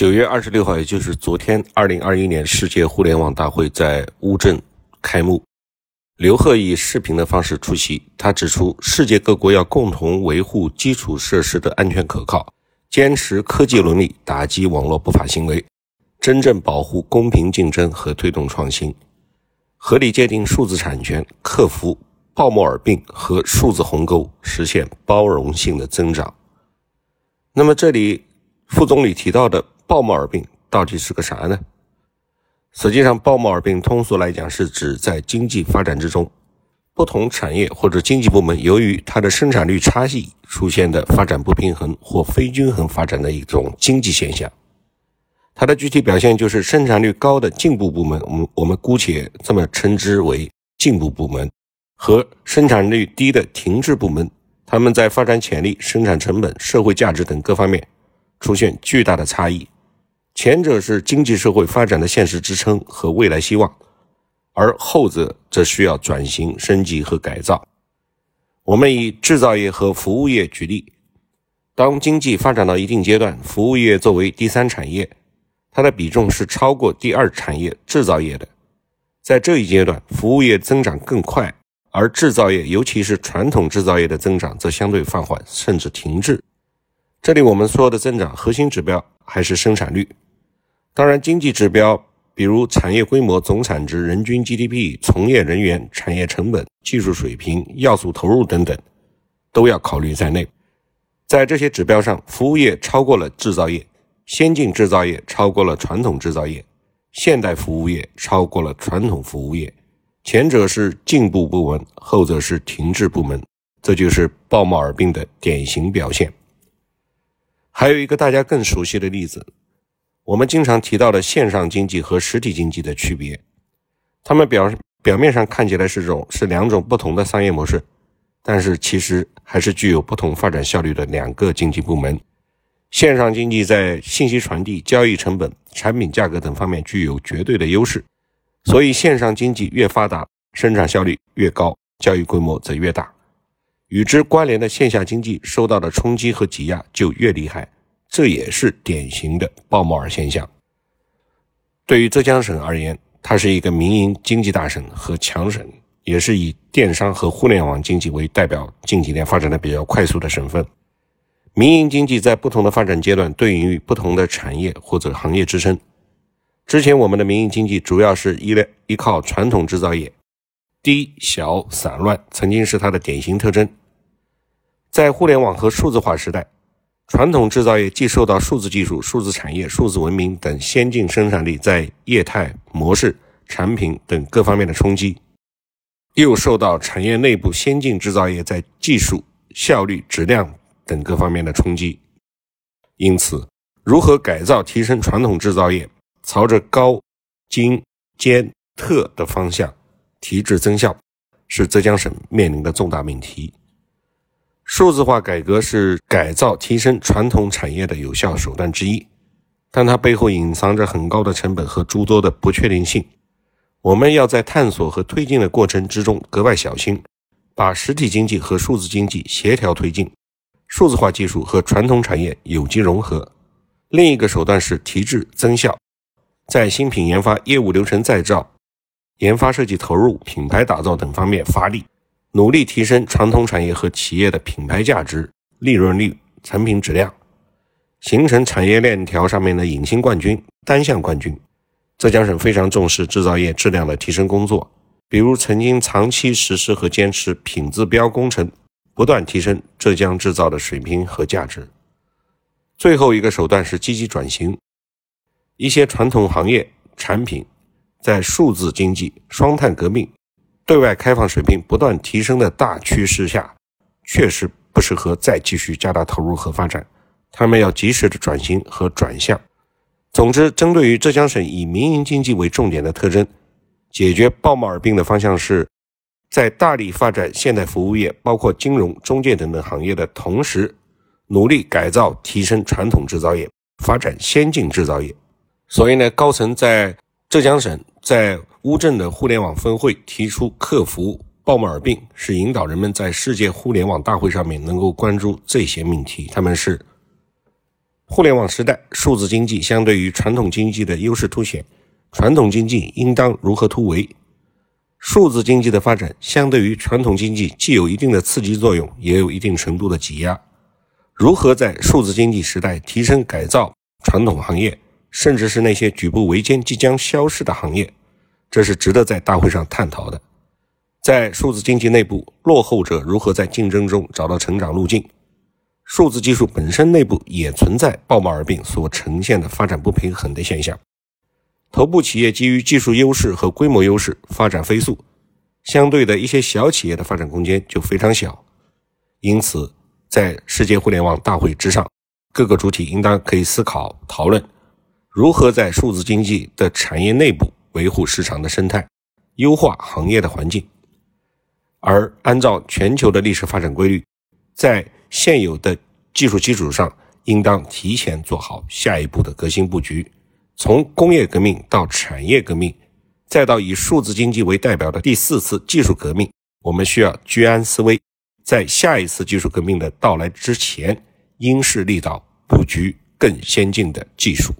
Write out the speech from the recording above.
九月二十六号，也就是昨天，二零二一年世界互联网大会在乌镇开幕。刘鹤以视频的方式出席。他指出，世界各国要共同维护基础设施的安全可靠，坚持科技伦理，打击网络不法行为，真正保护公平竞争和推动创新，合理界定数字产权，克服泡沫耳病和数字鸿沟，实现包容性的增长。那么，这里副总理提到的。鲍莫尔病到底是个啥呢？实际上，鲍莫尔病通俗来讲是指在经济发展之中，不同产业或者经济部门由于它的生产率差异出现的发展不平衡或非均衡发展的一种经济现象。它的具体表现就是生产率高的进步部门，我们我们姑且这么称之为进步部门，和生产率低的停滞部门，他们在发展潜力、生产成本、社会价值等各方面出现巨大的差异。前者是经济社会发展的现实支撑和未来希望，而后者则需要转型升级和改造。我们以制造业和服务业举例，当经济发展到一定阶段，服务业作为第三产业，它的比重是超过第二产业制造业的。在这一阶段，服务业增长更快，而制造业，尤其是传统制造业的增长则相对放缓，甚至停滞。这里我们说的增长核心指标还是生产率。当然，经济指标，比如产业规模、总产值、人均 GDP、从业人员、产业成本、技术水平、要素投入等等，都要考虑在内。在这些指标上，服务业超过了制造业，先进制造业超过了传统制造业，现代服务业超过了传统服务业。前者是进步部门，后者是停滞部门，这就是鲍茂尔病的典型表现。还有一个大家更熟悉的例子。我们经常提到的线上经济和实体经济的区别，他们表表面上看起来是种是两种不同的商业模式，但是其实还是具有不同发展效率的两个经济部门。线上经济在信息传递、交易成本、产品价格等方面具有绝对的优势，所以线上经济越发达，生产效率越高，交易规模则越大。与之关联的线下经济受到的冲击和挤压就越厉害。这也是典型的鲍莫尔现象。对于浙江省而言，它是一个民营经济大省和强省，也是以电商和互联网经济为代表，近几年发展的比较快速的省份。民营经济在不同的发展阶段，对应于不同的产业或者行业支撑。之前我们的民营经济主要是依赖依靠传统制造业，低小散乱，曾经是它的典型特征。在互联网和数字化时代。传统制造业既受到数字技术、数字产业、数字文明等先进生产力在业态、模式、产品等各方面的冲击，又受到产业内部先进制造业在技术、效率、质量等各方面的冲击。因此，如何改造、提升传统制造业，朝着高、精、尖、特的方向提质增效，是浙江省面临的重大命题。数字化改革是改造提升传统产业的有效手段之一，但它背后隐藏着很高的成本和诸多的不确定性。我们要在探索和推进的过程之中格外小心，把实体经济和数字经济协调推进，数字化技术和传统产业有机融合。另一个手段是提质增效，在新品研发、业务流程再造、研发设计投入、品牌打造等方面发力。努力提升传统产业和企业的品牌价值、利润率、产品质量，形成产业链条上面的隐形冠军、单项冠军。浙江省非常重视制造业质量的提升工作，比如曾经长期实施和坚持品质标工程，不断提升浙江制造的水平和价值。最后一个手段是积极转型，一些传统行业产品在数字经济、双碳革命。对外开放水平不断提升的大趋势下，确实不适合再继续加大投入和发展，他们要及时的转型和转向。总之，针对于浙江省以民营经济为重点的特征，解决鲍茂尔病的方向是在大力发展现代服务业，包括金融、中介等等行业的同时，努力改造提升传统制造业，发展先进制造业。所以呢，高层在浙江省在。乌镇的互联网峰会提出克服鲍默尔病，是引导人们在世界互联网大会上面能够关注这些命题。他们是互联网时代，数字经济相对于传统经济的优势凸显，传统经济应当如何突围？数字经济的发展相对于传统经济既有一定的刺激作用，也有一定程度的挤压。如何在数字经济时代提升改造传统行业，甚至是那些举步维艰、即将消失的行业？这是值得在大会上探讨的。在数字经济内部，落后者如何在竞争中找到成长路径？数字技术本身内部也存在爆冒而病所呈现的发展不平衡的现象。头部企业基于技术优势和规模优势发展飞速，相对的一些小企业的发展空间就非常小。因此，在世界互联网大会之上，各个主体应当可以思考讨论，如何在数字经济的产业内部维护市场的生态，优化行业的环境。而按照全球的历史发展规律，在现有的技术基础上，应当提前做好下一步的革新布局。从工业革命到产业革命，再到以数字经济为代表的第四次技术革命，我们需要居安思危。在下一次技术革命的到来之前，因势利导，布局更先进的技术。